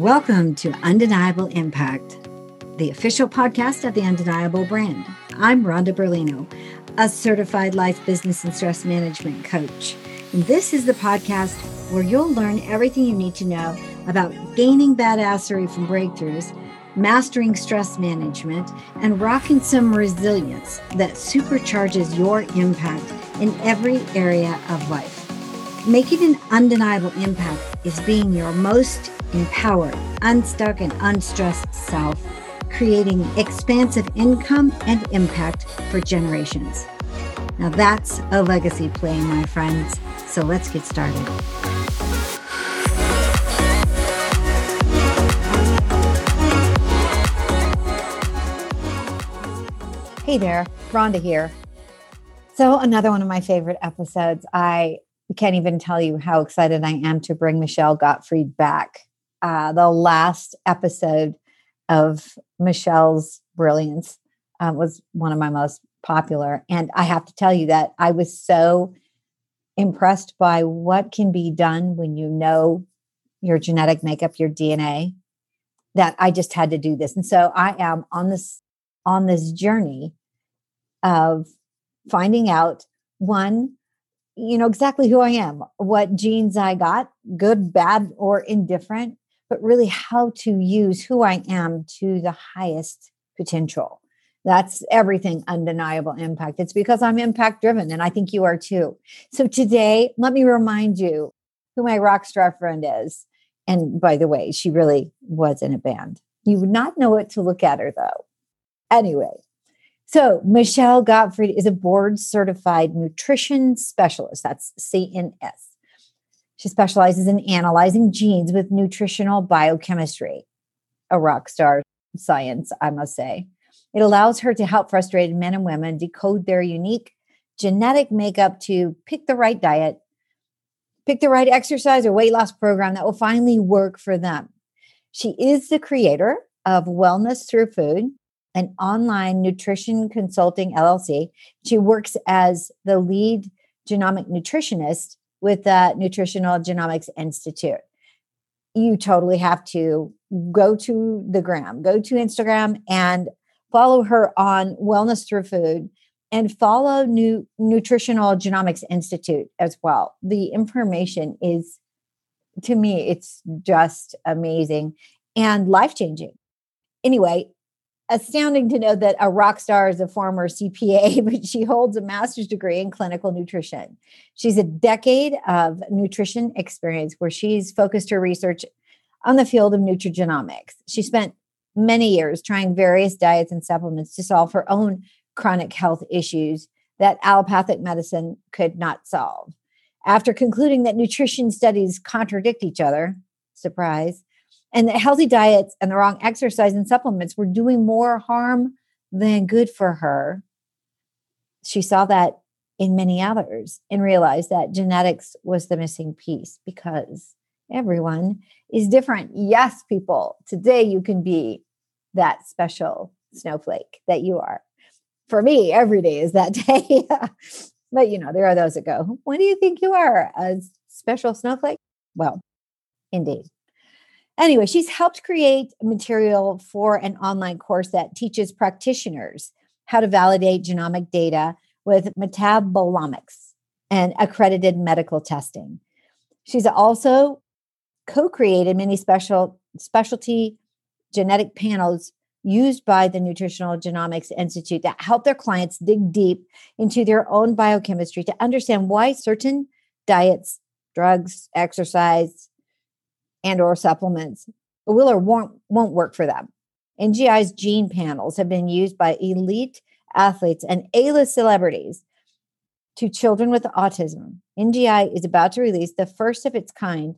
Welcome to Undeniable Impact, the official podcast of the Undeniable brand. I'm Rhonda Berlino, a certified life business and stress management coach. And this is the podcast where you'll learn everything you need to know about gaining badassery from breakthroughs, mastering stress management, and rocking some resilience that supercharges your impact in every area of life. Making an undeniable impact is being your most empowered, unstuck, and unstressed self, creating expansive income and impact for generations. Now that's a legacy play, my friends. So let's get started. Hey there, Rhonda here. So, another one of my favorite episodes. I can't even tell you how excited I am to bring Michelle Gottfried back uh, the last episode of Michelle's Brilliance uh, was one of my most popular. And I have to tell you that I was so impressed by what can be done when you know your genetic makeup, your DNA, that I just had to do this. And so I am on this on this journey of finding out one you know exactly who I am, what genes I got, good, bad, or indifferent, but really how to use who I am to the highest potential. That's everything undeniable impact. It's because I'm impact driven, and I think you are too. So today, let me remind you who my rock star friend is. And by the way, she really was in a band. You would not know it to look at her though. Anyway, so Michelle Gottfried is a board certified nutrition specialist. That's CNS. She specializes in analyzing genes with nutritional biochemistry, a rock star science, I must say. It allows her to help frustrated men and women decode their unique genetic makeup to pick the right diet, pick the right exercise or weight loss program that will finally work for them. She is the creator of Wellness Through Food, an online nutrition consulting LLC. She works as the lead genomic nutritionist with the Nutritional Genomics Institute. You totally have to go to the gram, go to Instagram and follow her on Wellness Through Food and follow New Nutritional Genomics Institute as well. The information is to me it's just amazing and life-changing. Anyway, astounding to know that a rock star is a former CPA, but she holds a master's degree in clinical nutrition. She's a decade of nutrition experience where she's focused her research on the field of nutrigenomics. She spent many years trying various diets and supplements to solve her own chronic health issues that allopathic medicine could not solve. After concluding that nutrition studies contradict each other, surprise, and that healthy diets and the wrong exercise and supplements were doing more harm than good for her. She saw that in many others and realized that genetics was the missing piece because everyone is different. Yes, people, today you can be that special snowflake that you are. For me, every day is that day. but you know, there are those that go, When do you think you are? A special snowflake? Well, indeed. Anyway, she's helped create material for an online course that teaches practitioners how to validate genomic data with metabolomics and accredited medical testing. She's also co-created many special specialty genetic panels used by the Nutritional Genomics Institute that help their clients dig deep into their own biochemistry to understand why certain diets, drugs, exercise, and or supplements will or won't, won't work for them. NGI's gene panels have been used by elite athletes and A-list celebrities to children with autism. NGI is about to release the first of its kind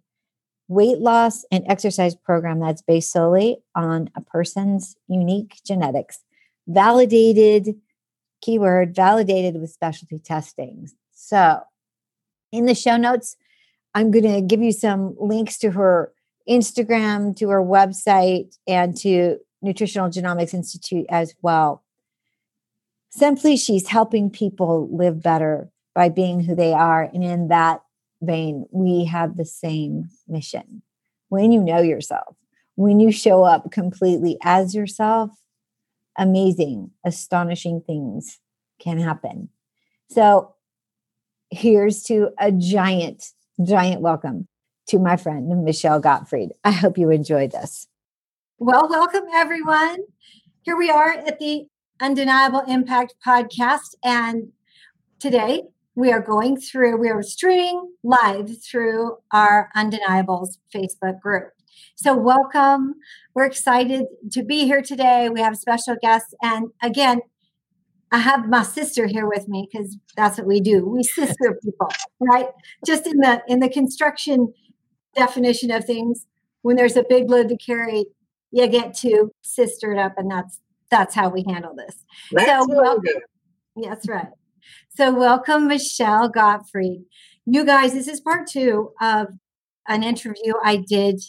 weight loss and exercise program that's based solely on a person's unique genetics, validated, keyword, validated with specialty testings. So, in the show notes, I'm going to give you some links to her Instagram, to her website, and to Nutritional Genomics Institute as well. Simply, she's helping people live better by being who they are. And in that vein, we have the same mission. When you know yourself, when you show up completely as yourself, amazing, astonishing things can happen. So here's to a giant, giant welcome to my friend, Michelle Gottfried. I hope you enjoy this. Well, welcome everyone. Here we are at the Undeniable Impact podcast. And today we are going through, we are streaming live through our Undeniables Facebook group. So, welcome. We're excited to be here today. We have special guests. And again, I have my sister here with me because that's what we do. We sister people, right? Just in the in the construction definition of things, when there's a big load to carry, you get to sister it up, and that's that's how we handle this. That's so welcome. That's right. So welcome, Michelle Gottfried. You guys, this is part two of an interview I did.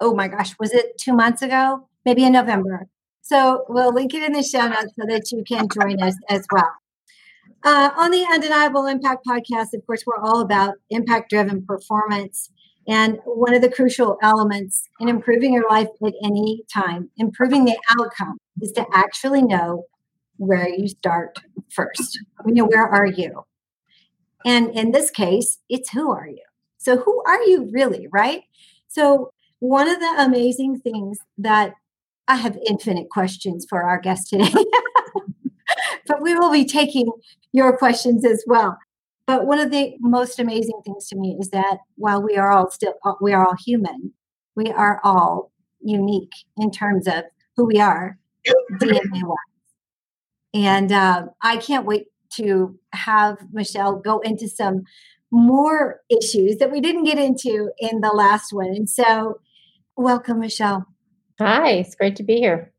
Oh my gosh, was it two months ago? Maybe in November. So we'll link it in the show notes so that you can join us as well. Uh, on the Undeniable Impact podcast, of course, we're all about impact driven performance. And one of the crucial elements in improving your life at any time, improving the outcome, is to actually know where you start first. You know, where are you? And in this case, it's who are you? So, who are you really, right? So, one of the amazing things that I have infinite questions for our guest today, but we will be taking your questions as well. But one of the most amazing things to me is that while we are all still we are all human, we are all unique in terms of who we are DNA wise. And uh, I can't wait to have Michelle go into some more issues that we didn't get into in the last one. And so, welcome, Michelle. Hi, it's great to be here.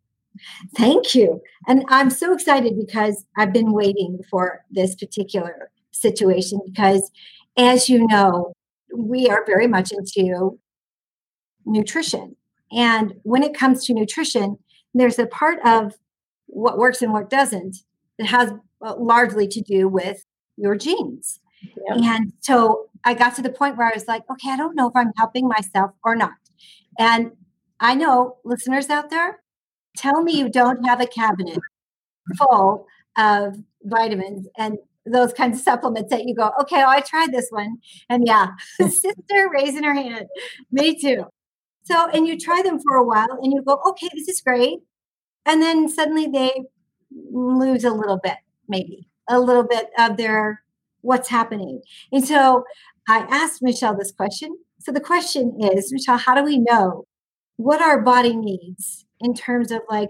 Thank you. And I'm so excited because I've been waiting for this particular situation because, as you know, we are very much into nutrition. And when it comes to nutrition, there's a part of what works and what doesn't that has uh, largely to do with your genes. Yep. And so I got to the point where I was like, okay, I don't know if I'm helping myself or not. And I know listeners out there, tell me you don't have a cabinet full of vitamins and those kinds of supplements that you go, okay, oh, I tried this one. And yeah, sister raising her hand. Me too. So, and you try them for a while and you go, okay, this is great. And then suddenly they lose a little bit, maybe a little bit of their what's happening. And so I asked Michelle this question. So the question is, Michelle, how do we know what our body needs in terms of like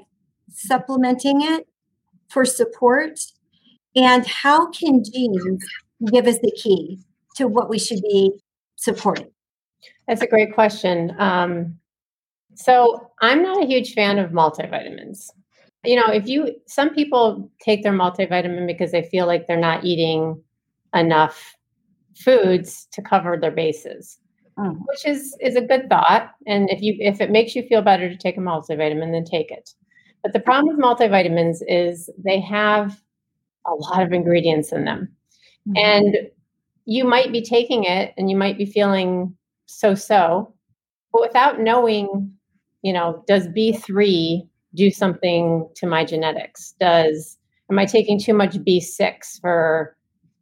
supplementing it for support and how can genes give us the key to what we should be supporting? That's a great question. Um, so i'm not a huge fan of multivitamins. You know if you some people take their multivitamin because they feel like they're not eating enough foods to cover their bases mm. which is is a good thought. And if you if it makes you feel better to take a multivitamin, then take it. But the problem with multivitamins is they have a lot of ingredients in them. Mm. And you might be taking it and you might be feeling so so, but without knowing, you know, does B3 do something to my genetics? Does am I taking too much B6 for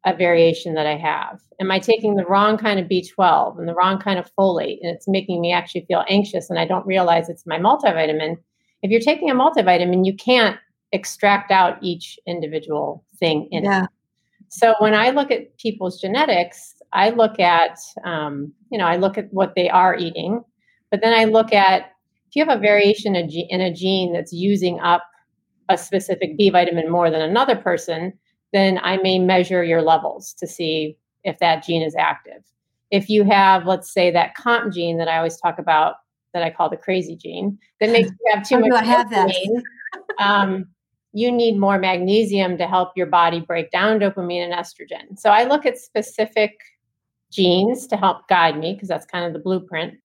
a variation that I have? Am I taking the wrong kind of B12 and the wrong kind of folate? And it's making me actually feel anxious and I don't realize it's my multivitamin. If you're taking a multivitamin, you can't extract out each individual thing in yeah. it. So when I look at people's genetics, I look at, um, you know, I look at what they are eating, but then I look at if you have a variation in a gene that's using up a specific B vitamin more than another person, then I may measure your levels to see if that gene is active. If you have, let's say, that COMT gene that I always talk about, that I call the crazy gene, that makes you have too much. I have that? Um, you need more magnesium to help your body break down dopamine and estrogen. So I look at specific genes to help guide me because that's kind of the blueprint.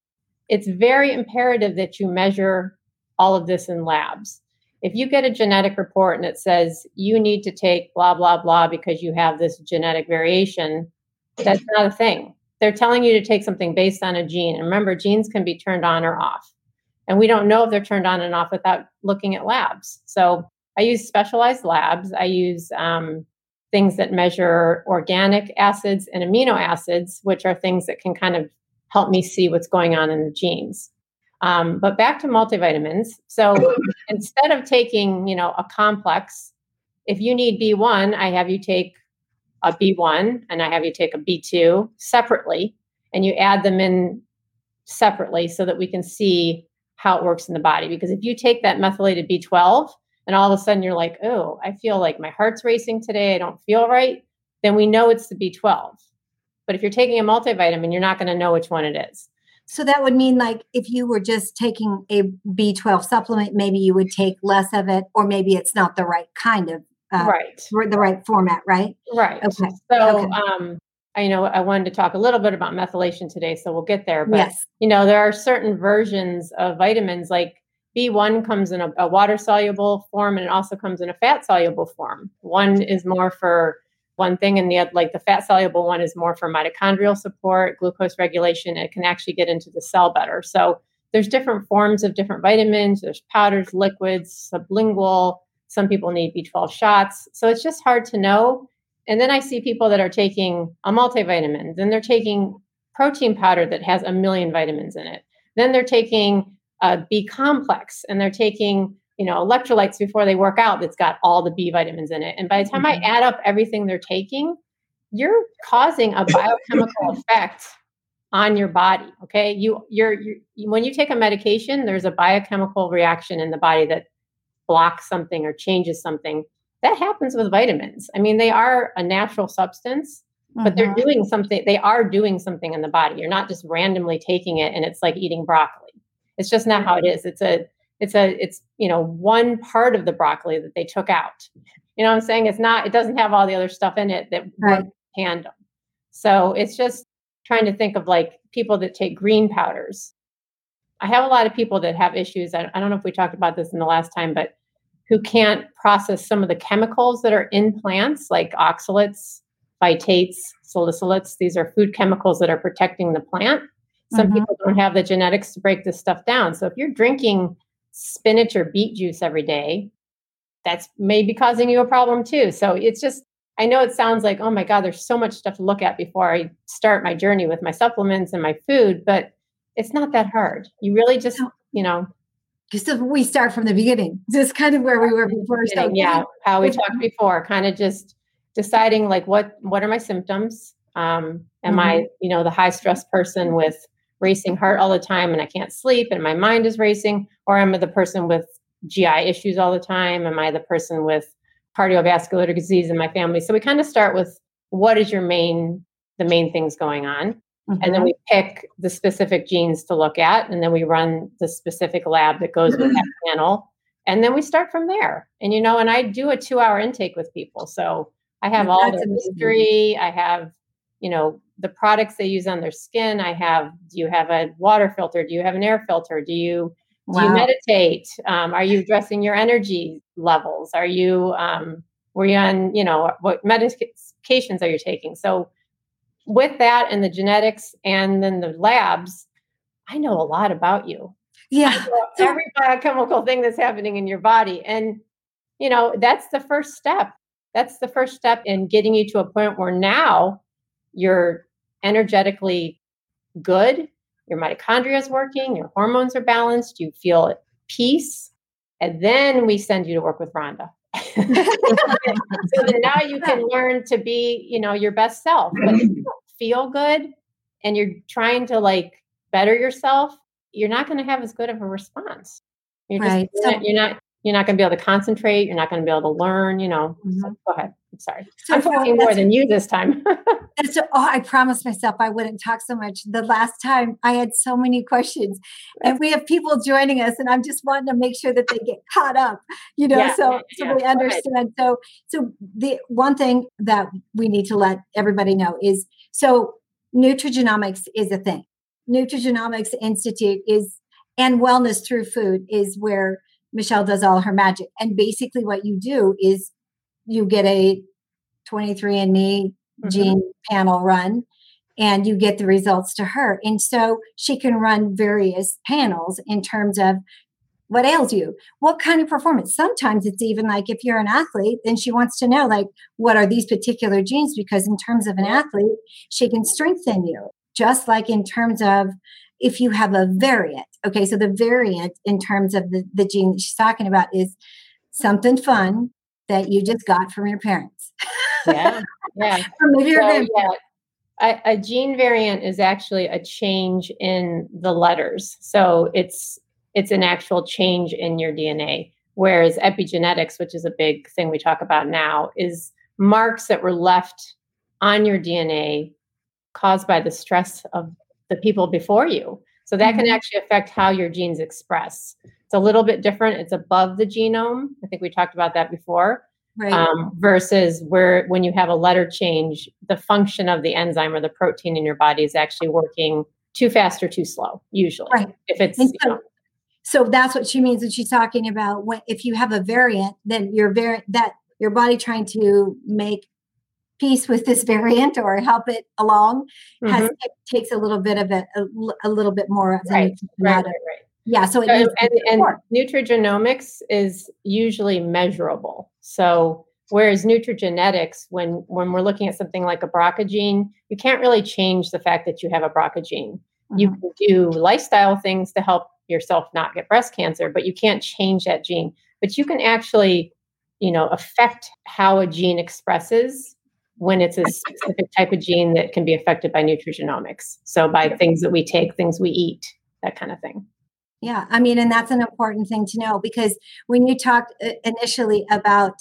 It's very imperative that you measure all of this in labs if you get a genetic report and it says you need to take blah blah blah because you have this genetic variation that's not a thing they're telling you to take something based on a gene and remember genes can be turned on or off And we don't know if they're turned on and off without looking at labs. So I use specialized labs. I use um, things that measure organic acids and amino acids, which are things that can kind of help me see what's going on in the genes. Um, but back to multivitamins. So instead of taking, you know, a complex, if you need B1, I have you take a B1 and I have you take a B2 separately, and you add them in separately so that we can see how it works in the body. Because if you take that methylated B12 and all of a sudden you're like, oh, I feel like my heart's racing today, I don't feel right, then we know it's the B12. But if you're taking a multivitamin, you're not going to know which one it is. So that would mean like if you were just taking a B12 supplement, maybe you would take less of it, or maybe it's not the right kind of uh, right the right format, right? Right. Okay. So okay. um I know I wanted to talk a little bit about methylation today, so we'll get there. But yes. you know, there are certain versions of vitamins like B1 comes in a, a water soluble form and it also comes in a fat soluble form. One is more for one thing and the other, like the fat soluble one is more for mitochondrial support, glucose regulation. It can actually get into the cell better. So there's different forms of different vitamins. There's powders, liquids, sublingual. Some people need B12 shots. So it's just hard to know. And then I see people that are taking a multivitamin, then they're taking protein powder that has a million vitamins in it. Then they're taking a B complex and they're taking, you know, electrolytes before they work out that's got all the B vitamins in it. And by the time mm-hmm. I add up everything they're taking, you're causing a biochemical effect on your body okay you you're, you're when you take a medication there's a biochemical reaction in the body that blocks something or changes something that happens with vitamins. I mean, they are a natural substance, mm-hmm. but they're mm-hmm. doing something, they are doing something in the body. You're not just randomly taking it and it's like eating broccoli. It's just not how it is. It's a, it's a, it's, you know, one part of the broccoli that they took out. You know what I'm saying? It's not, it doesn't have all the other stuff in it that right. tandem. So it's just trying to think of like people that take green powders. I have a lot of people that have issues. I, I don't know if we talked about this in the last time, but who can't process some of the chemicals that are in plants, like oxalates, phytates, salicylates. These are food chemicals that are protecting the plant. Some mm-hmm. people don't have the genetics to break this stuff down. So if you're drinking spinach or beet juice every day, that's maybe causing you a problem too. So it's just, I know it sounds like, oh my God, there's so much stuff to look at before I start my journey with my supplements and my food, but it's not that hard. You really just, you know, because we start from the beginning. This is kind of where we were before. So yeah, how we talked before, kind of just deciding like what what are my symptoms? Um, am mm-hmm. I, you know, the high stress person with racing heart all the time and I can't sleep and my mind is racing, or am I the person with GI issues all the time? Am I the person with cardiovascular disease in my family? So we kind of start with what is your main the main things going on Mm-hmm. And then mm-hmm. we pick the specific genes to look at, and then we run the specific lab that goes with that panel. And then we start from there. And you know, and I do a two hour intake with people. So I have all the history, I have, you know, the products they use on their skin. I have, do you have a water filter? Do you have an air filter? Do you wow. do you meditate? Um, are you addressing your energy levels? Are you um, were you on, you know, what medications are you taking? So with that and the genetics and then the labs, I know a lot about you. Yeah. every biochemical thing that's happening in your body. And, you know, that's the first step. That's the first step in getting you to a point where now you're energetically good, your mitochondria is working, your hormones are balanced, you feel at peace. And then we send you to work with Rhonda. so that now you can learn to be, you know, your best self. But if you don't feel good and you're trying to like better yourself, you're not going to have as good of a response. You're just right. you're not you're not going to be able to concentrate. You're not going to be able to learn. You know. Mm-hmm. So go ahead. I'm sorry. So I'm talking more than you this time. so, oh, I promised myself I wouldn't talk so much. The last time I had so many questions, and we have people joining us, and I'm just wanting to make sure that they get caught up. You know, yeah, so so yeah. we understand. So so the one thing that we need to let everybody know is so nutrigenomics is a thing. Nutrigenomics Institute is and wellness through food is where Michelle does all her magic. And basically, what you do is you get a 23andMe mm-hmm. gene panel run, and you get the results to her. And so she can run various panels in terms of what ails you what kind of performance sometimes it's even like if you're an athlete then she wants to know like what are these particular genes because in terms of an athlete she can strengthen you just like in terms of if you have a variant okay? So the variant in terms of the, the gene that she's talking about is something fun that you just got from your parents. Yeah yeah. Or maybe your so, yeah. A, a gene variant is actually a change in the letters. So it's it's an actual change in your DNA. Whereas epigenetics, which is a big thing we talk about now, is marks that were left on your DNA caused by the stress of the people before you. So that mm-hmm. can actually affect how your genes express. It's a little bit different. It's above the genome. I think we talked about that before. Right. Um, versus where when you have a letter change, the function of the enzyme or the protein in your body is actually working too fast or too slow, usually. Right. If it's so, you know, so that's what she means when she's talking about when if you have a variant, then your variant that your body trying to make peace with this variant or help it along mm-hmm. has it takes a little bit of it a, a little bit more right, right, right, right. yeah so, so and, and nutrigenomics is usually measurable so whereas nutrigenetics when when we're looking at something like a BRCA gene you can't really change the fact that you have a BRCA gene mm-hmm. you can do lifestyle things to help yourself not get breast cancer, but you can't change that gene. But you can actually, you know, affect how a gene expresses when it's a specific type of gene that can be affected by nutrigenomics. So by things that we take, things we eat, that kind of thing. Yeah, I mean, and that's an important thing to know because when you talked uh, initially about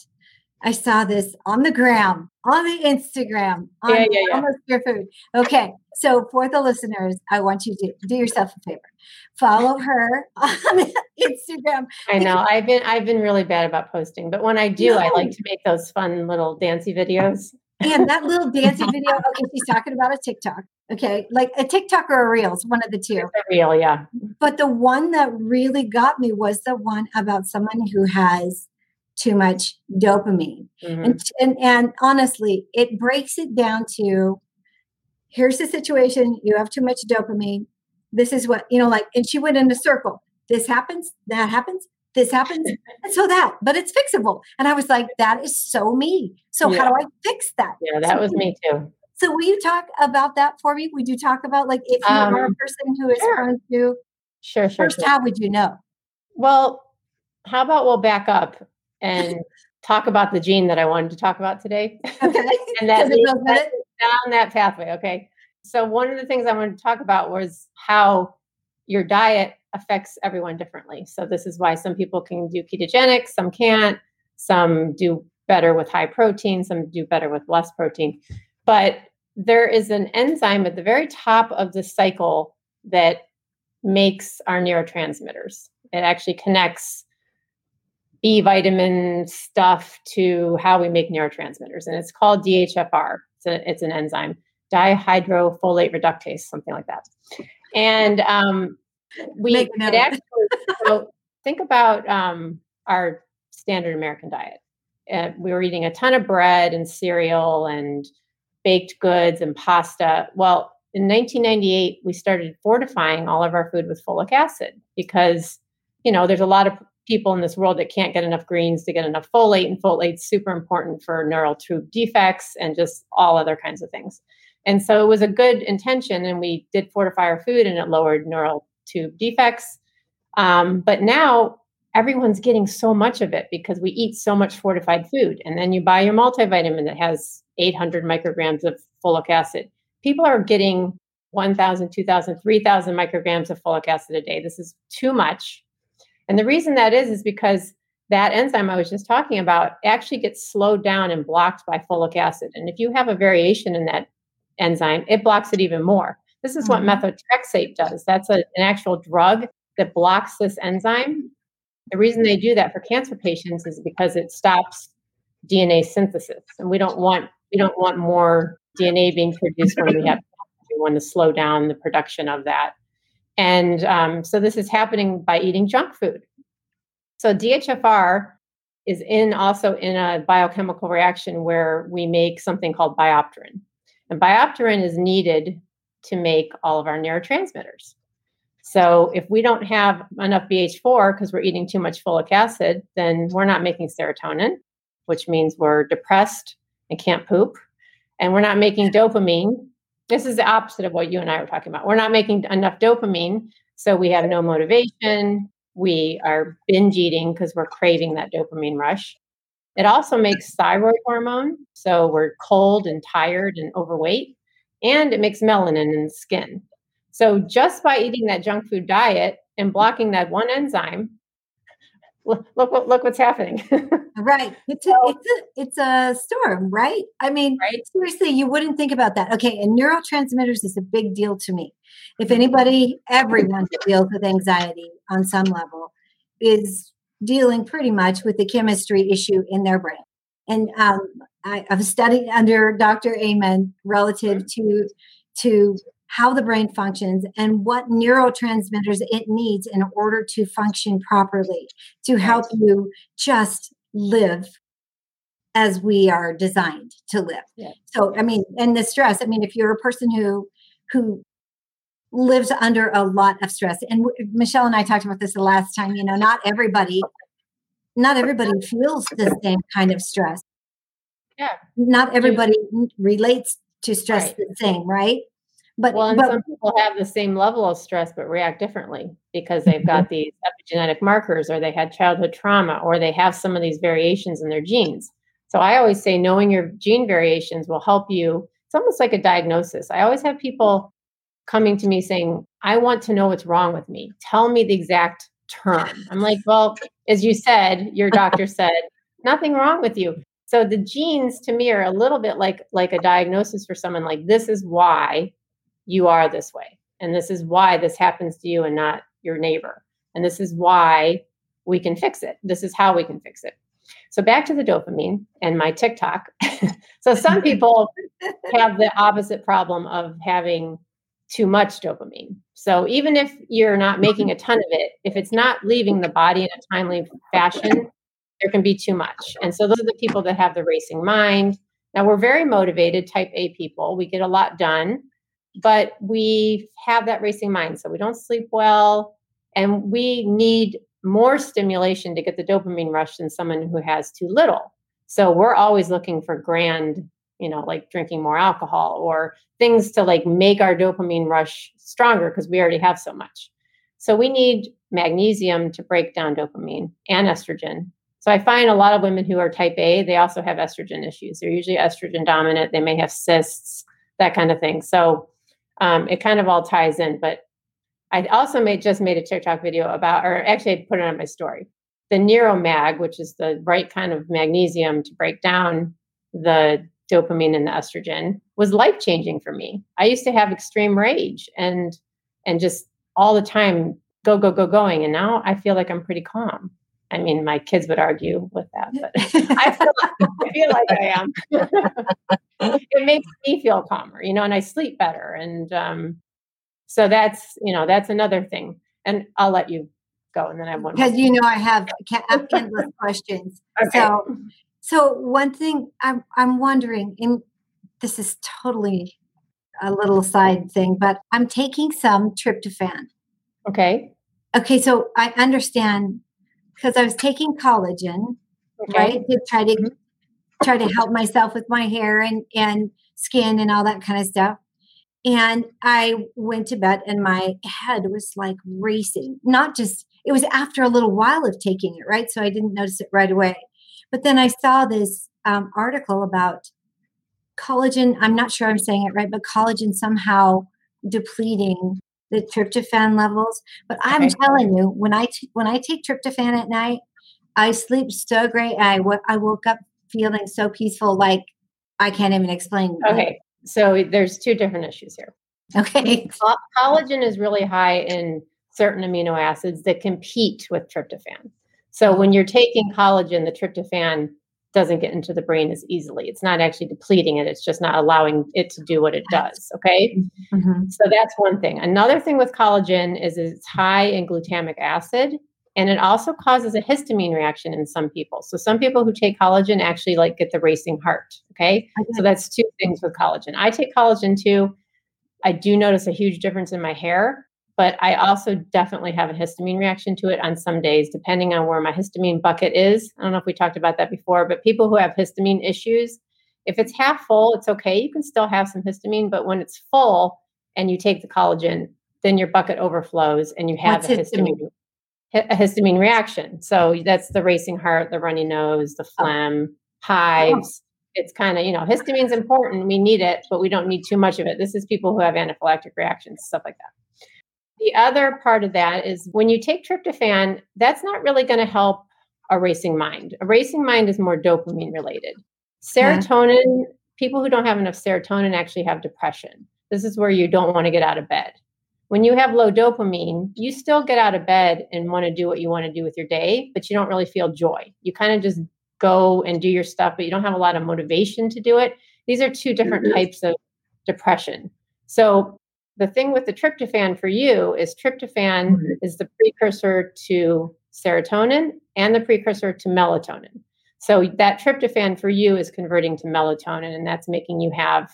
I saw this on the gram, on the Instagram, on yeah, yeah, yeah. almost your food. Okay. So for the listeners, I want you to do yourself a favor. Follow her on Instagram. I know. I've been I've been really bad about posting, but when I do, no. I like to make those fun little dancey videos. And that little dancing video, okay, she's talking about a TikTok. Okay, like a TikTok or a Reels, one of the two. It's a reel, yeah. But the one that really got me was the one about someone who has too much dopamine. Mm-hmm. And, and, and honestly, it breaks it down to here's the situation you have too much dopamine. This is what, you know, like, and she went in a circle. This happens, that happens, this happens, and so that, but it's fixable. And I was like, that is so me. So yeah. how do I fix that? Yeah, that so, was me too. So will you talk about that for me? Would you talk about like if you um, are a person who is sure. prone to Sure, sure. First, sure. how would you know? Well, how about we'll back up and talk about the gene that I wanted to talk about today. Okay. and that down that pathway. Okay. So one of the things I wanted to talk about was how your diet affects everyone differently. So this is why some people can do ketogenic, some can't, some do better with high protein, some do better with less protein. But there is an enzyme at the very top of the cycle that makes our neurotransmitters. It actually connects B vitamin stuff to how we make neurotransmitters. And it's called DHFR. It's, a, it's an enzyme, dihydrofolate reductase, something like that. And um, we it actually, so think about um, our standard American diet. Uh, we were eating a ton of bread and cereal and baked goods and pasta. Well, in 1998, we started fortifying all of our food with folic acid because, you know, there's a lot of people in this world that can't get enough greens to get enough folate, and folate's super important for neural tube defects and just all other kinds of things. And so it was a good intention, and we did fortify our food, and it lowered neural tube defects. Um, but now everyone's getting so much of it because we eat so much fortified food, and then you buy your multivitamin that has 800 micrograms of folic acid. People are getting 1,000, 2,000, 3,000 micrograms of folic acid a day. This is too much and the reason that is, is because that enzyme I was just talking about actually gets slowed down and blocked by folic acid. And if you have a variation in that enzyme, it blocks it even more. This is what mm-hmm. methotrexate does. That's a, an actual drug that blocks this enzyme. The reason they do that for cancer patients is because it stops DNA synthesis, and we don't want we don't want more DNA being produced when we have. We want to slow down the production of that. And um, so this is happening by eating junk food. So DHFR is in also in a biochemical reaction where we make something called biopterin. And biopterin is needed to make all of our neurotransmitters. So if we don't have enough BH4 because we're eating too much folic acid, then we're not making serotonin, which means we're depressed and can't poop. And we're not making dopamine. This is the opposite of what you and I were talking about. We're not making enough dopamine. So we have no motivation. We are binge eating because we're craving that dopamine rush. It also makes thyroid hormone. So we're cold and tired and overweight. And it makes melanin in the skin. So just by eating that junk food diet and blocking that one enzyme, look, look, look what's happening. right. It's a, it's a, it's a storm, right? I mean, right? seriously, you wouldn't think about that. Okay. And neurotransmitters is a big deal to me. If mm-hmm. anybody, everyone deals with anxiety on some level is dealing pretty much with the chemistry issue in their brain. And um, I, have studied under Dr. Amen relative to to how the brain functions and what neurotransmitters it needs in order to function properly to help you just live as we are designed to live. Yeah. So I mean, and the stress, I mean, if you're a person who who lives under a lot of stress, and Michelle and I talked about this the last time, you know, not everybody not everybody feels the same kind of stress. Yeah. Not everybody relates to stress right. the same, right? But, well, and but, some people have the same level of stress but react differently because they've got mm-hmm. these epigenetic markers or they had childhood trauma or they have some of these variations in their genes. So I always say knowing your gene variations will help you. It's almost like a diagnosis. I always have people coming to me saying, I want to know what's wrong with me. Tell me the exact term. I'm like, well, as you said, your doctor said, nothing wrong with you. So the genes to me are a little bit like like a diagnosis for someone like this is why you are this way. And this is why this happens to you and not your neighbor. And this is why we can fix it. This is how we can fix it. So back to the dopamine and my TikTok. so some people have the opposite problem of having too much dopamine. So even if you're not mm-hmm. making a ton of it, if it's not leaving the body in a timely fashion, there can be too much. And so those are the people that have the racing mind. Now we're very motivated, type A people. We get a lot done, but we have that racing mind. So we don't sleep well and we need more stimulation to get the dopamine rush than someone who has too little. So we're always looking for grand you know, like drinking more alcohol or things to like make our dopamine rush stronger because we already have so much. So we need magnesium to break down dopamine and estrogen. So I find a lot of women who are type A, they also have estrogen issues. They're usually estrogen dominant. They may have cysts, that kind of thing. So um, it kind of all ties in. But I also made just made a TikTok video about, or actually I put it on my story, the Neuromag, which is the right kind of magnesium to break down the dopamine and estrogen was life changing for me. I used to have extreme rage and and just all the time go go go going and now I feel like I'm pretty calm. I mean, my kids would argue with that, but I, feel like, I feel like I am. it makes me feel calmer, you know, and I sleep better. And um, so that's, you know, that's another thing. And I'll let you go, and then I have one. Because you know, I have endless questions. Okay. So so one thing I'm I'm wondering, and this is totally a little side thing, but I'm taking some tryptophan. Okay. Okay, so I understand because I was taking collagen, okay. right, to try to mm-hmm. try to help myself with my hair and and skin and all that kind of stuff. And I went to bed and my head was like racing. Not just it was after a little while of taking it, right? So I didn't notice it right away. But then I saw this um, article about collagen. I'm not sure I'm saying it right, but collagen somehow depleting the tryptophan levels. But I'm okay. telling you, when I t- when I take tryptophan at night, I sleep so great. I, w- I woke up feeling so peaceful, like I can't even explain. Okay, so there's two different issues here. Okay, collagen is really high in certain amino acids that compete with tryptophan. So when you're taking collagen, the tryptophan doesn't get into the brain as easily. It's not actually depleting it, it's just not allowing it to do what it does. Okay. Mm-hmm. So that's one thing. Another thing with collagen is it's high in glutamic acid. And it also causes a histamine reaction in some people. So some people who take collagen actually like get the racing heart. Okay. okay. So that's two things with collagen. I take collagen too. I do notice a huge difference in my hair, but I also definitely have a histamine reaction to it on some days, depending on where my histamine bucket is. I don't know if we talked about that before, but people who have histamine issues, if it's half full, it's okay. You can still have some histamine, but when it's full and you take the collagen, then your bucket overflows and you have What's a histamine? histamine? a histamine reaction. So that's the racing heart, the runny nose, the oh. phlegm, hives. Oh. It's kind of, you know, histamine's important. We need it, but we don't need too much of it. This is people who have anaphylactic reactions, stuff like that. The other part of that is when you take tryptophan, that's not really going to help a racing mind. A racing mind is more dopamine related. Serotonin, yeah. people who don't have enough serotonin actually have depression. This is where you don't want to get out of bed when you have low dopamine, you still get out of bed and want to do what you want to do with your day, but you don't really feel joy. You kind of just go and do your stuff, but you don't have a lot of motivation to do it. These are two different mm-hmm. types of depression. So the thing with the tryptophan for you is tryptophan mm-hmm. is the precursor to serotonin and the precursor to melatonin. So that tryptophan for you is converting to melatonin and that's making you have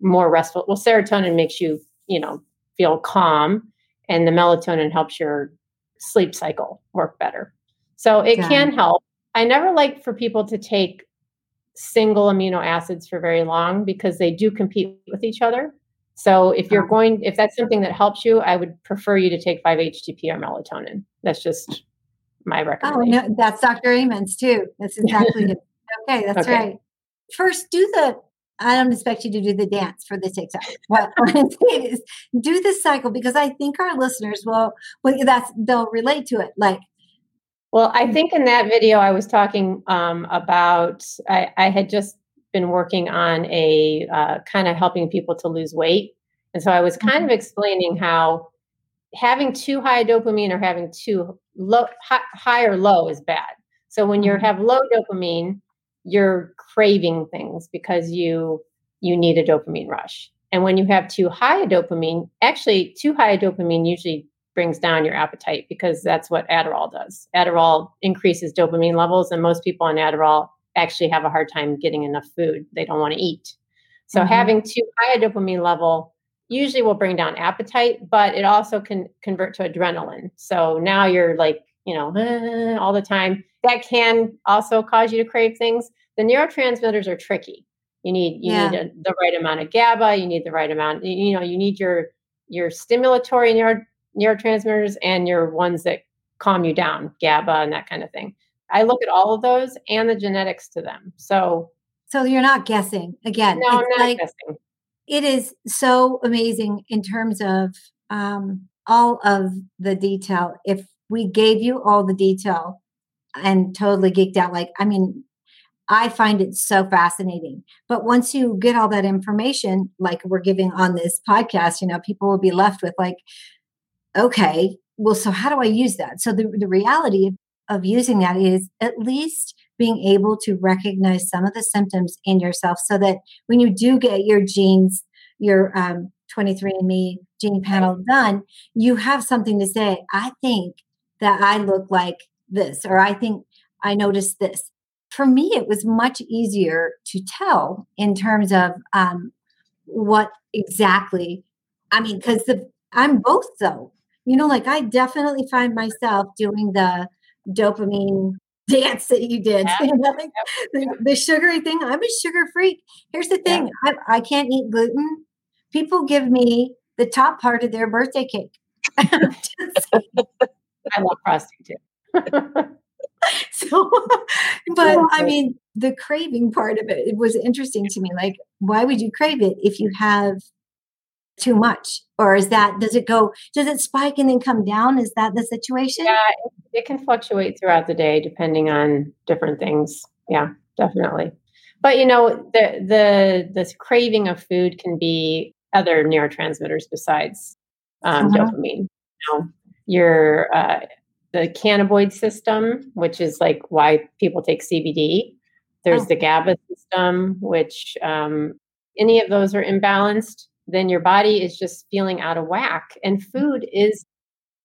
more restful. Well, serotonin makes you, you know, feel calm and the melatonin helps your sleep cycle work better. So it yeah. can help. I never like for people to take single amino acids for very long because they do compete with each other. So if you're going, if that's something that helps you, I would prefer you to take 5-HTP or melatonin. That's just my recommendation. Oh, no, that's Dr. Amen's too. That's exactly it. Okay, that's okay. right. First, do the I don't expect you to do the dance for the TikTok. What I'm saying is do the cycle because I think our listeners will, well, that's they'll relate to it. Like, well, I think in that video I was talking um, about I, I, had just been working on a uh, kind of helping people to lose weight, and so I was kind mm-hmm. of explaining how having too high dopamine or having too low high, high or low is bad. So when you mm-hmm. have low dopamine, you're craving things because you you need a dopamine rush. And when you have too high a dopamine, actually too high a dopamine usually brings down your appetite because that's what Adderall does. Adderall increases dopamine levels and most people on Adderall actually have a hard time getting enough food. They don't want to eat. So mm-hmm. having too high a dopamine level usually will bring down appetite, but it also can convert to adrenaline. So now you're like, you know, all the time that can also cause you to crave things. The neurotransmitters are tricky. You need you yeah. need a, the right amount of GABA. You need the right amount. You know, you need your your stimulatory neuro, neurotransmitters and your ones that calm you down, GABA and that kind of thing. I look at all of those and the genetics to them. So, so you're not guessing again. No, I'm not like, guessing. It is so amazing in terms of um, all of the detail. If we gave you all the detail and totally geeked out. Like, I mean, I find it so fascinating. But once you get all that information, like we're giving on this podcast, you know, people will be left with like, okay, well, so how do I use that? So the, the reality of, using that is at least being able to recognize some of the symptoms in yourself so that when you do get your genes, your um, 23andMe gene panel done, you have something to say. I think that I look like this, or I think I noticed this. For me, it was much easier to tell in terms of um, what exactly. I mean, because the I'm both though. You know, like I definitely find myself doing the dopamine dance that you did. Yeah. like the, the, sugary thing. I'm a sugar freak. Here's the thing: yeah. I, I can't eat gluten. People give me the top part of their birthday cake. I love frosting too. so, but I mean, the craving part of it, it was interesting to me. Like, why would you crave it if you have too much? Or is that, does it go, does it spike and then come down? Is that the situation? Yeah, it, it can fluctuate throughout the day depending on different things. Yeah, definitely. But you know, the the this craving of food can be other neurotransmitters besides um, uh-huh. dopamine. You know, your uh, the cannabinoid system, which is like why people take CBD. There's oh. the GABA system, which um, any of those are imbalanced, then your body is just feeling out of whack. And mm-hmm. food is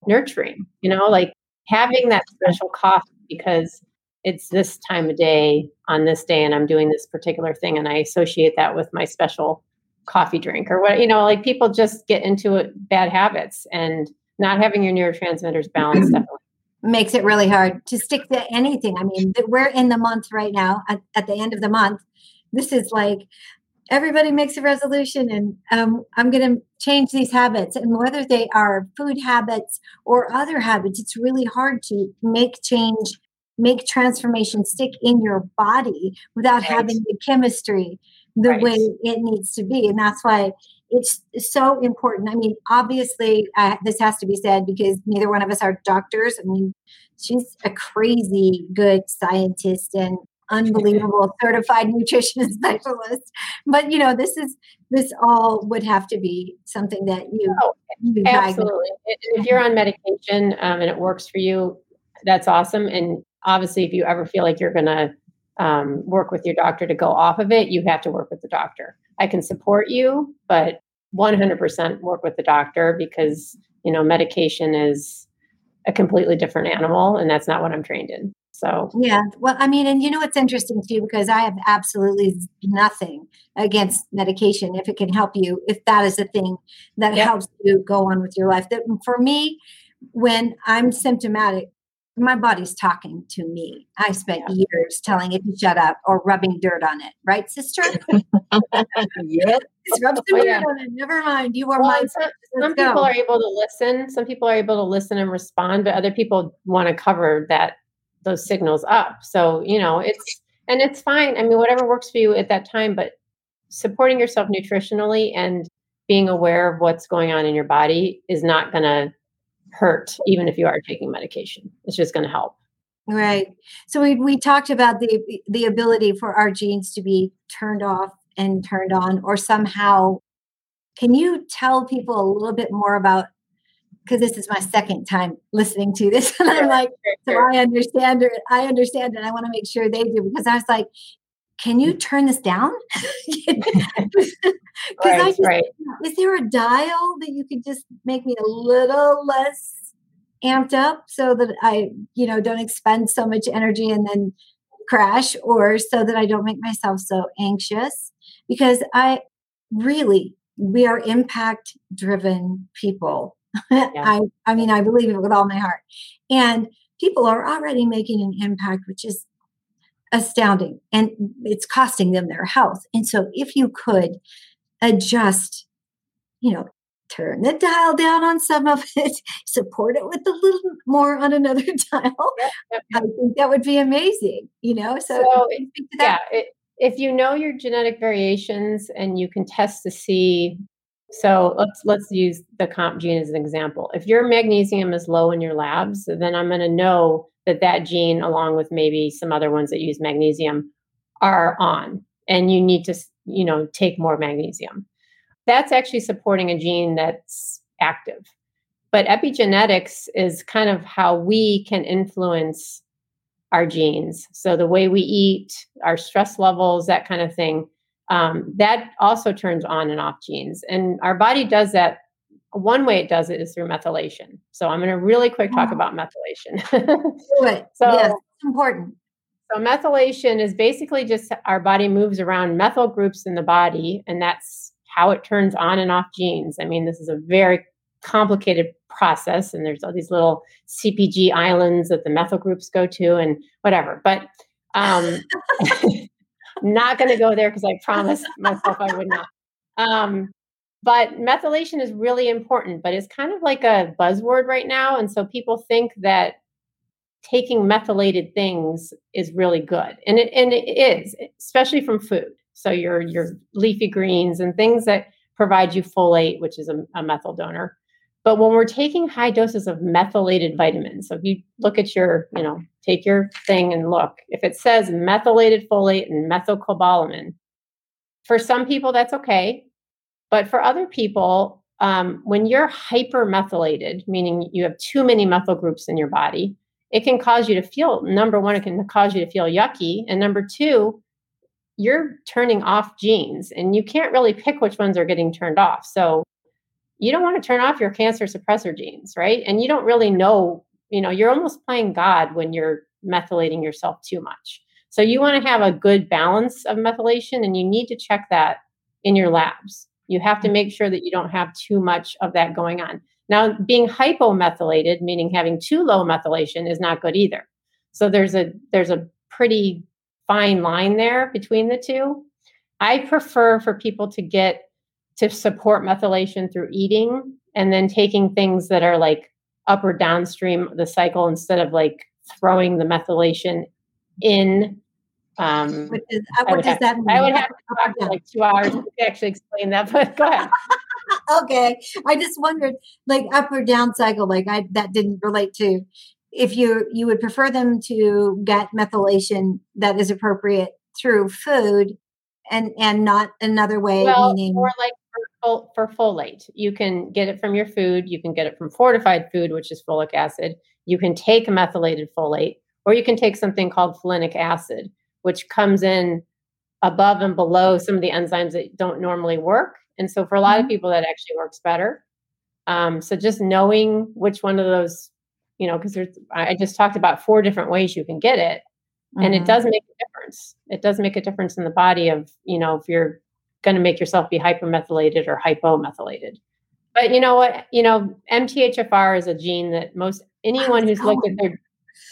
nurturing, you know, like having that special coffee because it's this time of day on this day and I'm doing this particular thing and I associate that with my special coffee drink or what you know like people just get into it, bad habits and not having your neurotransmitters balanced makes it really hard to stick to anything. I mean we're in the month right now at, at the end of the month. This is like everybody makes a resolution and um, i'm going to change these habits and whether they are food habits or other habits it's really hard to make change make transformation stick in your body without right. having the chemistry the right. way it needs to be. And that's why it's so important. I mean, obviously, uh, this has to be said because neither one of us are doctors. I mean, she's a crazy good scientist and unbelievable certified nutrition specialist. But you know, this is this all would have to be something that you, oh, you absolutely. If you're on medication um, and it works for you, that's awesome. And obviously, if you ever feel like you're going to um, work with your doctor to go off of it, you have to work with the doctor. I can support you, but 100% work with the doctor because, you know, medication is a completely different animal and that's not what I'm trained in. So, yeah. Well, I mean, and you know what's interesting too, because I have absolutely nothing against medication if it can help you, if that is a thing that yep. helps you go on with your life. That for me, when I'm symptomatic, my body's talking to me. I spent yeah. years telling it to shut up or rubbing dirt on it, right, sister? yep. rub some oh, yeah. dirt on it. Never mind. You are well, Some, some people are able to listen. Some people are able to listen and respond, but other people want to cover that those signals up. So, you know, it's and it's fine. I mean, whatever works for you at that time, but supporting yourself nutritionally and being aware of what's going on in your body is not going to hurt even if you are taking medication it's just going to help right so we, we talked about the the ability for our genes to be turned off and turned on or somehow can you tell people a little bit more about because this is my second time listening to this and i'm like so i understand it i understand and i want to make sure they do because i was like can you mm. turn this down? Because right, I just, right. is there a dial that you could just make me a little less amped up so that I, you know, don't expend so much energy and then crash, or so that I don't make myself so anxious? Because I really, we are impact driven people. Yeah. I, I mean, I believe it with all my heart. And people are already making an impact, which is astounding and it's costing them their health. And so if you could adjust, you know, turn the dial down on some of it, support it with a little more on another dial, yep, yep. I think that would be amazing, you know? So, so yeah, it, if you know your genetic variations and you can test to see so let's let's use the COMT gene as an example. If your magnesium is low in your labs, then I'm going to know that that gene, along with maybe some other ones that use magnesium, are on, and you need to you know take more magnesium. That's actually supporting a gene that's active. But epigenetics is kind of how we can influence our genes. So the way we eat, our stress levels, that kind of thing um, that also turns on and off genes. And our body does that. One way it does it is through methylation. So I'm going to really quick talk about methylation. Do it. So yes, it's important. So methylation is basically just our body moves around methyl groups in the body, and that's how it turns on and off genes. I mean, this is a very complicated process, and there's all these little CPG islands that the methyl groups go to, and whatever. But um, not going to go there because I promised myself I would not. Um, but methylation is really important, but it's kind of like a buzzword right now. And so people think that taking methylated things is really good. And it, and it is, especially from food. So your, your leafy greens and things that provide you folate, which is a, a methyl donor. But when we're taking high doses of methylated vitamins, so if you look at your, you know, take your thing and look, if it says methylated folate and methylcobalamin, for some people that's okay. But for other people, um, when you're hypermethylated, meaning you have too many methyl groups in your body, it can cause you to feel number one, it can cause you to feel yucky. And number two, you're turning off genes and you can't really pick which ones are getting turned off. So you don't want to turn off your cancer suppressor genes, right? And you don't really know, you know, you're almost playing God when you're methylating yourself too much. So you want to have a good balance of methylation and you need to check that in your labs. You have to mm. make sure that you don't have too much of that going on. Now, being hypomethylated, meaning having too low methylation, is not good either. So there's a there's a pretty fine line there between the two. I prefer for people to get to support methylation through eating and then taking things that are like up or downstream the cycle instead of like throwing the methylation in. Um, what, uh, what does have, that mean? I would have to talk for like two hours to actually explain that, but go ahead. okay. I just wondered, like up or down cycle, like I that didn't relate to if you you would prefer them to get methylation that is appropriate through food and and not another way well, meaning more like for, for folate you can get it from your food you can get it from fortified food which is folic acid you can take methylated folate or you can take something called folinic acid which comes in above and below some of the enzymes that don't normally work and so for a lot mm-hmm. of people that actually works better um, so just knowing which one of those you know because there's i just talked about four different ways you can get it mm-hmm. and it mm-hmm. does make a difference it does make a difference in the body of you know if you're going to make yourself be hypermethylated or hypomethylated but you know what you know mthfr is a gene that most anyone oh, who's looked at their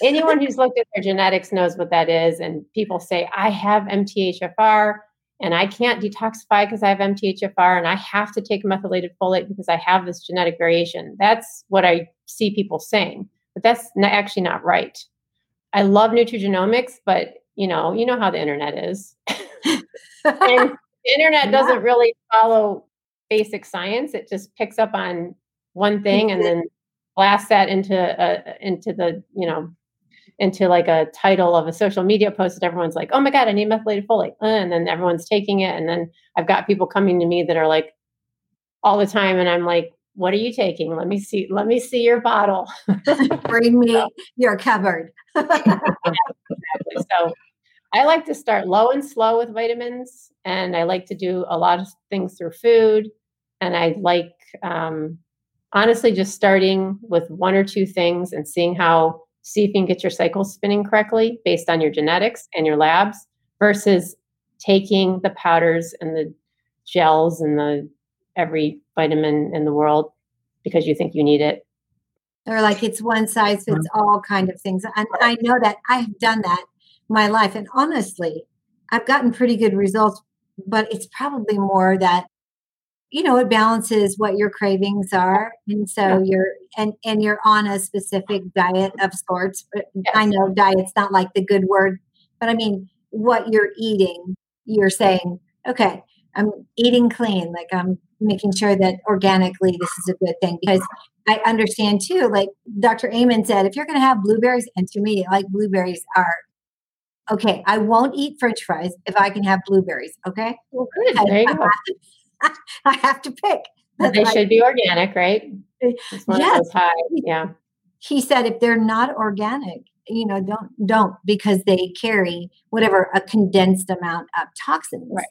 anyone who's looked at their genetics knows what that is and people say i have mthfr and i can't detoxify because i have mthfr and i have to take methylated folate because i have this genetic variation that's what i see people saying but that's not, actually not right. I love nutrigenomics, but you know, you know how the internet is. and the internet yeah. doesn't really follow basic science. It just picks up on one thing and then blasts that into a, into the, you know, into like a title of a social media post that everyone's like, oh my God, I need methylated folate. Uh, and then everyone's taking it. And then I've got people coming to me that are like all the time. And I'm like, what are you taking? Let me see. Let me see your bottle. Bring me so, your cupboard. exactly. So I like to start low and slow with vitamins, and I like to do a lot of things through food. And I like, um, honestly, just starting with one or two things and seeing how, see if you can get your cycle spinning correctly based on your genetics and your labs versus taking the powders and the gels and the every vitamin in the world because you think you need it. Or like it's one size fits mm-hmm. all kind of things. And I know that I've done that my life. And honestly, I've gotten pretty good results, but it's probably more that you know it balances what your cravings are and so yeah. you're and and you're on a specific diet of sorts yes. i know diet's not like the good word but i mean what you're eating you're saying okay i'm eating clean like i'm making sure that organically this is a good thing because I understand too, like Dr. Amen said, if you're going to have blueberries, and to me, like blueberries are okay. I won't eat French fries if I can have blueberries. Okay, well, good. There you I, go. Have to, I have to pick. They should be organic, right? yes. High. Yeah. He said if they're not organic, you know, don't don't because they carry whatever a condensed amount of toxins. Right.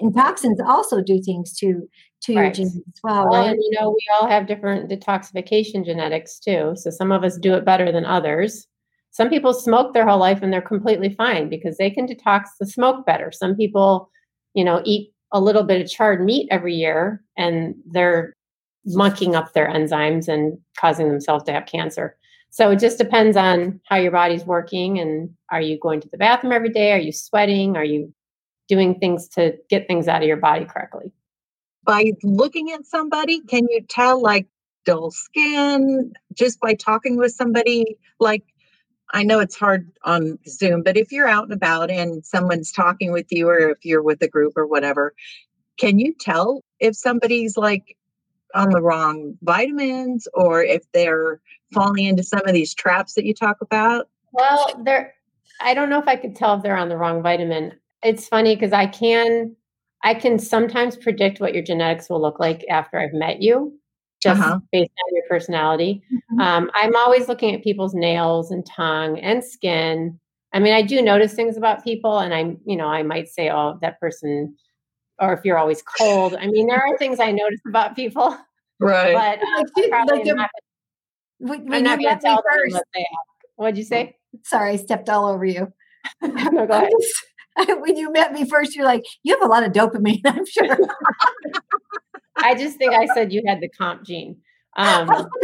And toxins also do things to to right. your genes as well, well right? And you know, we all have different detoxification genetics too. So some of us do it better than others. Some people smoke their whole life and they're completely fine because they can detox the smoke better. Some people, you know, eat a little bit of charred meat every year and they're mucking up their enzymes and causing themselves to have cancer. So it just depends on how your body's working and are you going to the bathroom every day? Are you sweating? Are you doing things to get things out of your body correctly? by looking at somebody, can you tell like dull skin just by talking with somebody? Like, I know it's hard on Zoom, but if you're out and about and someone's talking with you, or if you're with a group or whatever, can you tell if somebody's like on the wrong vitamins or if they're falling into some of these traps that you talk about? Well, they're I don't know if I could tell if they're on the wrong vitamin. It's funny because I can I can sometimes predict what your genetics will look like after I've met you, just uh-huh. based on your personality. Mm-hmm. Um, I'm always looking at people's nails and tongue and skin. I mean, I do notice things about people, and I'm, you know, I might say, oh, that person, or if you're always cold. I mean, there are things I notice about people. Right. But probably like not, when, I'm not going to tell them what they ask. What'd you say? Sorry, I stepped all over you. no, go ahead. when you met me first, you're like, you have a lot of dopamine, I'm sure. I just think I said you had the COMT gene. Um,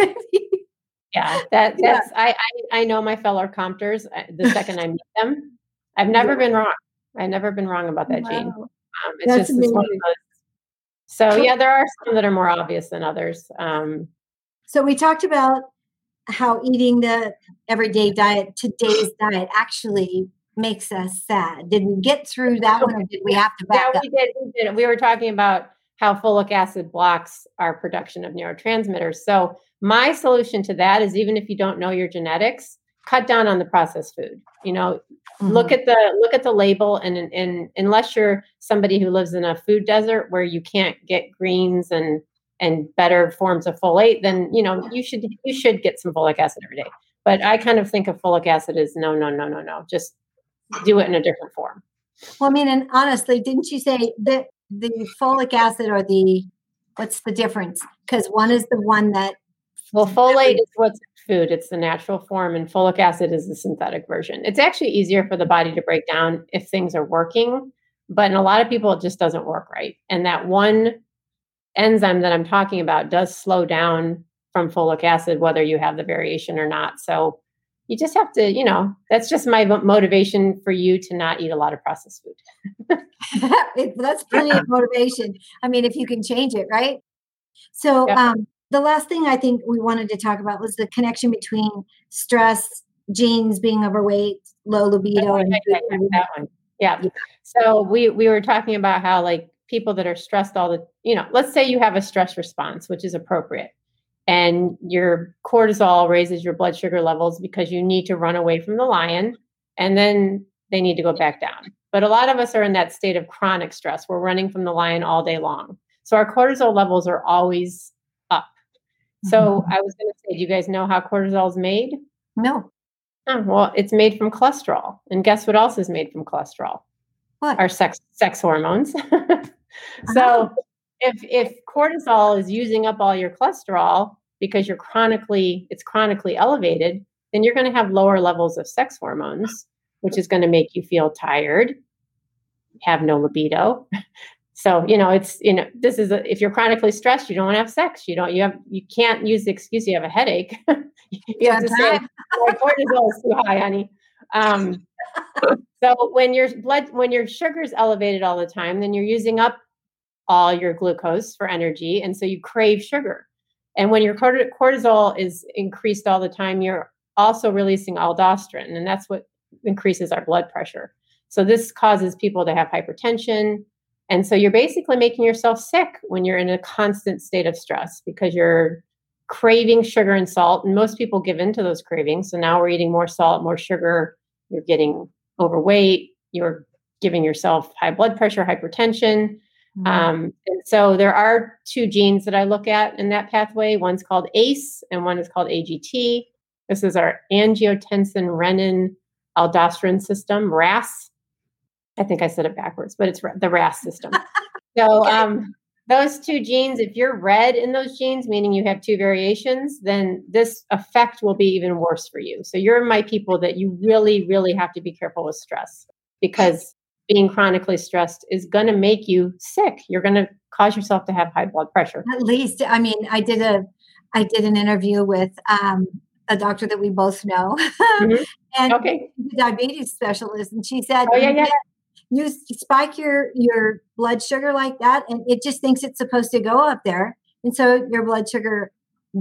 yeah, that that's yeah. I, I I know my fellow compters. Uh, the second I meet them, I've never yeah. been wrong. I've never been wrong about that wow. gene. Um, it's that's just one of. So yeah, there are some that are more obvious than others. Um, so we talked about how eating the everyday diet, today's diet, actually makes us sad. Did we get through that one, or did we have to back yeah, we did. We did. We were talking about how folic acid blocks our production of neurotransmitters. So my solution to that is even if you don't know your genetics, cut down on the processed food. You know, mm-hmm. look at the look at the label, and, and unless you're somebody who lives in a food desert where you can't get greens and and better forms of folate, then you know you should you should get some folic acid every day. But I kind of think of folic acid as no, no, no, no, no. Just do it in a different form. Well, I mean, and honestly, didn't you say that the folic acid or the what's the difference? Because one is the one that well, folate is what's food. It's the natural form, and folic acid is the synthetic version. It's actually easier for the body to break down if things are working, but in a lot of people, it just doesn't work right. And that one enzyme that I'm talking about does slow down from folic acid, whether you have the variation or not. So you just have to, you know, that's just my motivation for you to not eat a lot of processed food. that's plenty of motivation. I mean, if you can change it, right? So, um, the last thing I think we wanted to talk about was the connection between stress, genes, being overweight, low libido, and that one. Yeah. yeah. So we we were talking about how like people that are stressed all the, you know, let's say you have a stress response, which is appropriate and your cortisol raises your blood sugar levels because you need to run away from the lion and then they need to go back down. But a lot of us are in that state of chronic stress. We're running from the lion all day long. So our cortisol levels are always up. So mm-hmm. I was going to say, do you guys know how cortisol is made? No. Oh, well, it's made from cholesterol. And guess what else is made from cholesterol? What? Our sex sex hormones. so uh-huh. if if cortisol is using up all your cholesterol, because you're chronically it's chronically elevated then you're going to have lower levels of sex hormones which is going to make you feel tired have no libido. So you know it's you know this is a, if you're chronically stressed you don't want to have sex. You don't you have you can't use the excuse you have a headache. You have to say my cortisol is too high honey. Um, so when your blood when your sugar's elevated all the time then you're using up all your glucose for energy and so you crave sugar and when your cortisol is increased all the time, you're also releasing aldosterone, and that's what increases our blood pressure. So this causes people to have hypertension. And so you're basically making yourself sick when you're in a constant state of stress because you're craving sugar and salt. And most people give in to those cravings. So now we're eating more salt, more sugar. You're getting overweight. You're giving yourself high blood pressure, hypertension. Mm-hmm. Um, and so there are two genes that I look at in that pathway. One's called ACE and one is called AGT. This is our angiotensin renin aldosterone system, RAS. I think I said it backwards, but it's the RAS system. so um, those two genes, if you're red in those genes, meaning you have two variations, then this effect will be even worse for you. So you're my people that you really, really have to be careful with stress because being chronically stressed is going to make you sick. You're going to cause yourself to have high blood pressure. At least, I mean, I did a, I did an interview with um, a doctor that we both know, mm-hmm. and okay. diabetes specialist, and she said, "Oh yeah, yeah." You spike your your blood sugar like that, and it just thinks it's supposed to go up there, and so your blood sugar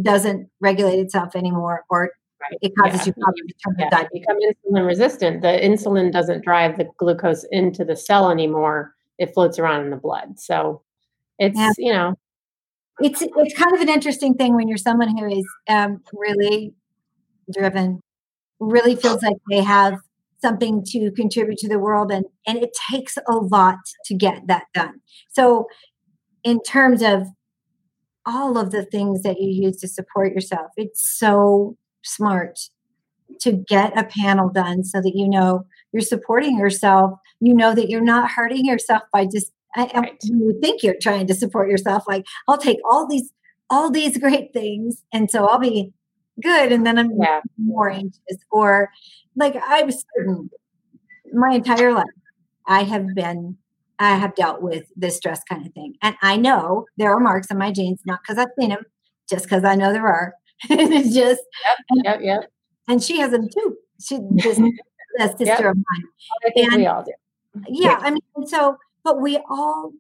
doesn't regulate itself anymore, or Right. It causes yeah. you problems yeah. become insulin resistant. The insulin doesn't drive the glucose into the cell anymore. It floats around in the blood. So it's yeah. you know it's it's kind of an interesting thing when you're someone who is um, really driven, really feels like they have something to contribute to the world, and and it takes a lot to get that done. So, in terms of all of the things that you use to support yourself, it's so smart to get a panel done so that you know you're supporting yourself. You know that you're not hurting yourself by just right. you think you're trying to support yourself. Like I'll take all these all these great things, and so I'll be good, and then I'm yeah. more anxious. Or like I was certain my entire life, I have been I have dealt with this stress kind of thing. And I know there are marks on my genes, not because I've seen them, just because I know there are. it's just, yep, yep, yep. And she has them too. She just a sister yep. of mine. I think and, we all do. Yeah, I mean, so, but we all,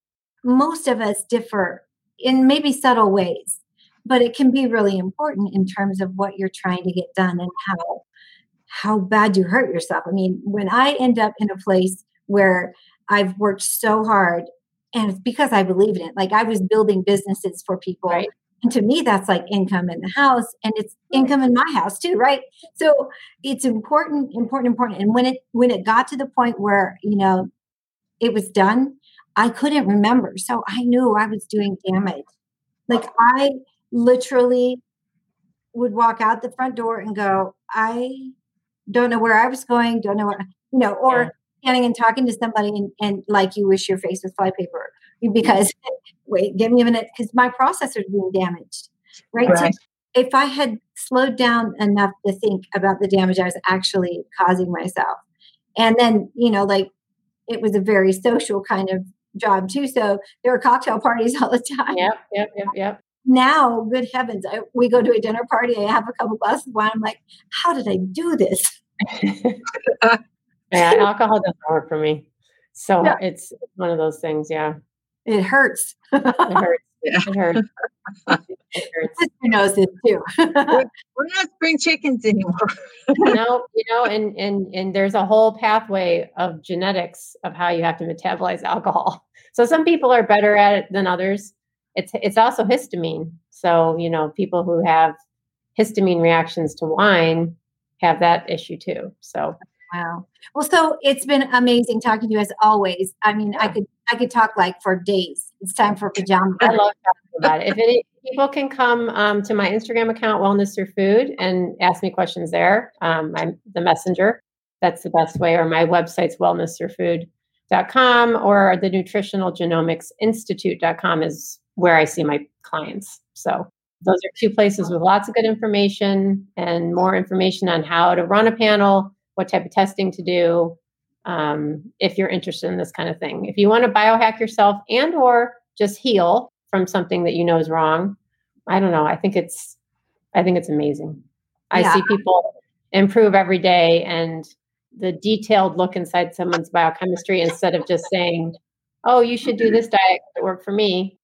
most of us differ in maybe subtle ways, but it can be really important in terms of what you're trying to get done and how how bad you hurt yourself. I mean, when I end up in a place where I've worked so hard and it's because I believe in it. Like I was building businesses for people. Right. And to me, that's like income in the house and it's income in my house too, right? So it's important, important, important. And when it when it got to the point where, you know, it was done, I couldn't remember. So I knew I was doing damage. Like I literally would walk out the front door and go, I don't know where I was going, don't know what, you know, or yeah. standing and talking to somebody and, and like you wish your face was flypaper because wait, give me a minute, because my processor's being damaged. Right. right. So if I had slowed down enough to think about the damage I was actually causing myself, and then, you know, like it was a very social kind of job too. So there were cocktail parties all the time. Yep, yep, yep, yep. Now, good heavens, I, we go to a dinner party. I have a couple glasses of wine. I'm like, how did I do this? yeah, alcohol doesn't work for me. So yeah. it's one of those things. Yeah, it hurts. it hurts. It hurts. It hurts. knows this too. we're, not spring chickens anymore. no, you know, and and and there's a whole pathway of genetics of how you have to metabolize alcohol. So some people are better at it than others. It's it's also histamine. So you know, people who have histamine reactions to wine have that issue too. So wow. Well, so it's been amazing talking to you as always. I mean, I could I could talk like for days. It's time for pajamas. I love talking about it. If any people can come um, to my Instagram account, Wellness Through Food, and ask me questions there, um, I'm the messenger. That's the best way. Or my website's wellnessthroughfood.com or the Nutritional Genomics Institute.com is where I see my clients. So those are two places with lots of good information and more information on how to run a panel, what type of testing to do, um, if you're interested in this kind of thing. If you want to biohack yourself and or just heal from something that you know is wrong, I don't know. I think it's I think it's amazing. I yeah. see people improve every day and the detailed look inside someone's biochemistry instead of just saying, "Oh, you should do this mm-hmm. diet that worked for me."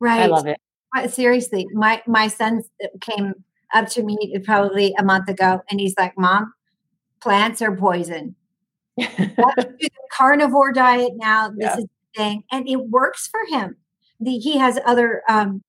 Right. I love it. Uh, seriously, my my son uh, came up to me probably a month ago, and he's like, "Mom, plants are poison." the carnivore diet now. This yeah. is the thing, and it works for him. The, he has other um,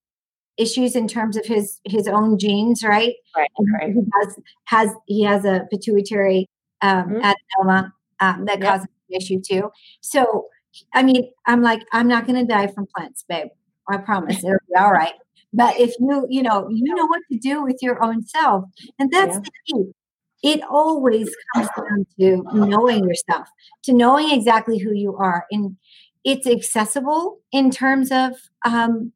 issues in terms of his his own genes, right? Right. right. He has has he has a pituitary um, mm-hmm. adenoma um, that yep. causes the issue too. So, I mean, I'm like, I'm not going to die from plants, babe. I promise it'll be all right. But if you, you know, you know what to do with your own self, and that's yeah. the key it always comes down to knowing yourself, to knowing exactly who you are. And it's accessible in terms of um,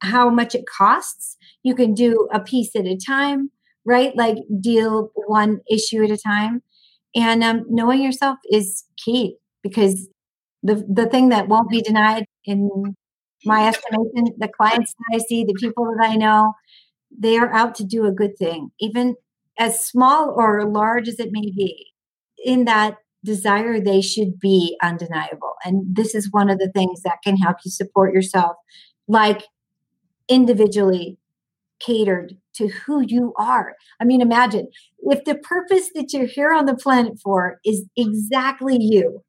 how much it costs. You can do a piece at a time, right? Like deal one issue at a time. And um, knowing yourself is key because the, the thing that won't be denied in my estimation, the clients that I see, the people that I know, they are out to do a good thing. Even as small or large as it may be, in that desire, they should be undeniable. And this is one of the things that can help you support yourself, like individually catered to who you are. I mean, imagine if the purpose that you're here on the planet for is exactly you,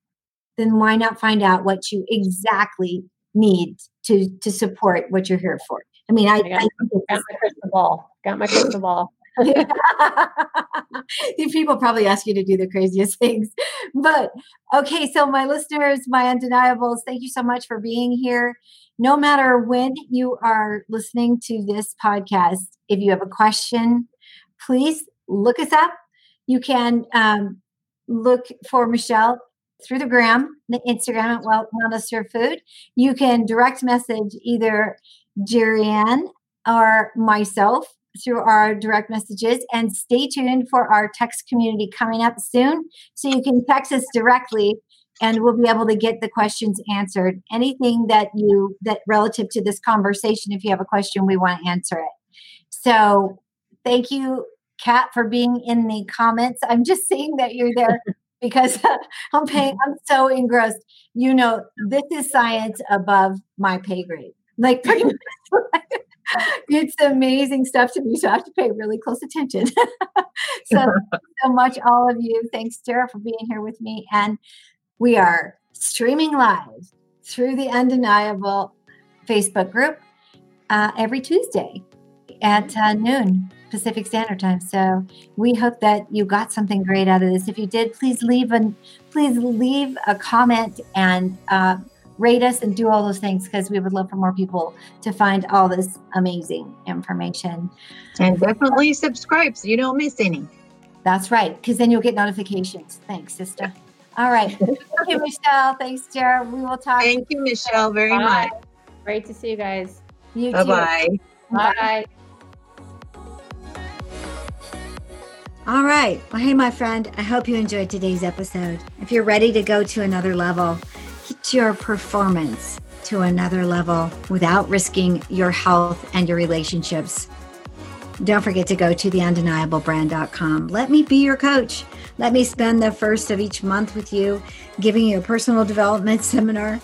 then why not find out what you exactly need to to support what you're here for? I mean, I, I got, I got my crystal ball. Got my crystal ball. People probably ask you to do the craziest things. But okay, so my listeners, my undeniables, thank you so much for being here. No matter when you are listening to this podcast, if you have a question, please look us up. You can um, look for Michelle through the gram, the Instagram at Wellness Your Food. You can direct message either Jerrianne or myself through our direct messages and stay tuned for our text community coming up soon. So you can text us directly and we'll be able to get the questions answered. Anything that you that relative to this conversation, if you have a question, we want to answer it. So thank you, Kat, for being in the comments. I'm just seeing that you're there because I'm paying, I'm so engrossed. You know, this is science above my pay grade. Like pretty much it's amazing stuff to me. So I have to pay really close attention. so so much, all of you. Thanks, Tara, for being here with me. And we are streaming live through the Undeniable Facebook group uh, every Tuesday at uh, noon Pacific Standard Time. So we hope that you got something great out of this. If you did, please leave a please leave a comment and uh, rate us and do all those things because we would love for more people to find all this amazing information. And definitely subscribe so you don't miss any. That's right, because then you'll get notifications. Thanks, sister. All right. Thank you, Michelle. Thanks, Jared. We will talk. Thank you, Michelle, very Bye. much. Great to see you guys. You Bye-bye. too. Bye. Bye. All right. Well, hey, my friend, I hope you enjoyed today's episode. If you're ready to go to another level, your performance to another level without risking your health and your relationships. Don't forget to go to theundeniablebrand.com. Let me be your coach. Let me spend the first of each month with you, giving you a personal development seminar.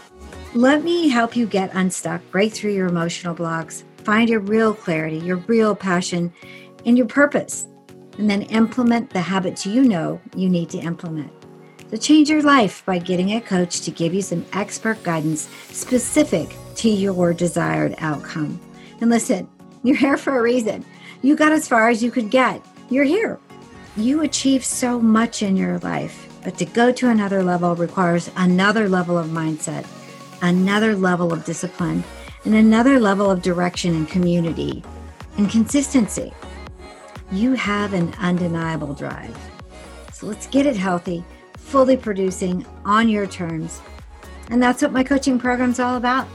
Let me help you get unstuck, break through your emotional blocks, find your real clarity, your real passion, and your purpose, and then implement the habits you know you need to implement. So change your life by getting a coach to give you some expert guidance specific to your desired outcome. And listen, you're here for a reason. You got as far as you could get. You're here. You achieve so much in your life, but to go to another level requires another level of mindset, another level of discipline, and another level of direction and community and consistency. You have an undeniable drive. So let's get it healthy, fully producing on your terms. And that's what my coaching program's all about.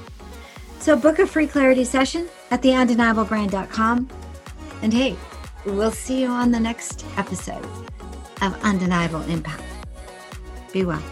So book a free clarity session at theundeniablebrand.com and hey, we'll see you on the next episode of Undeniable Impact. Be well.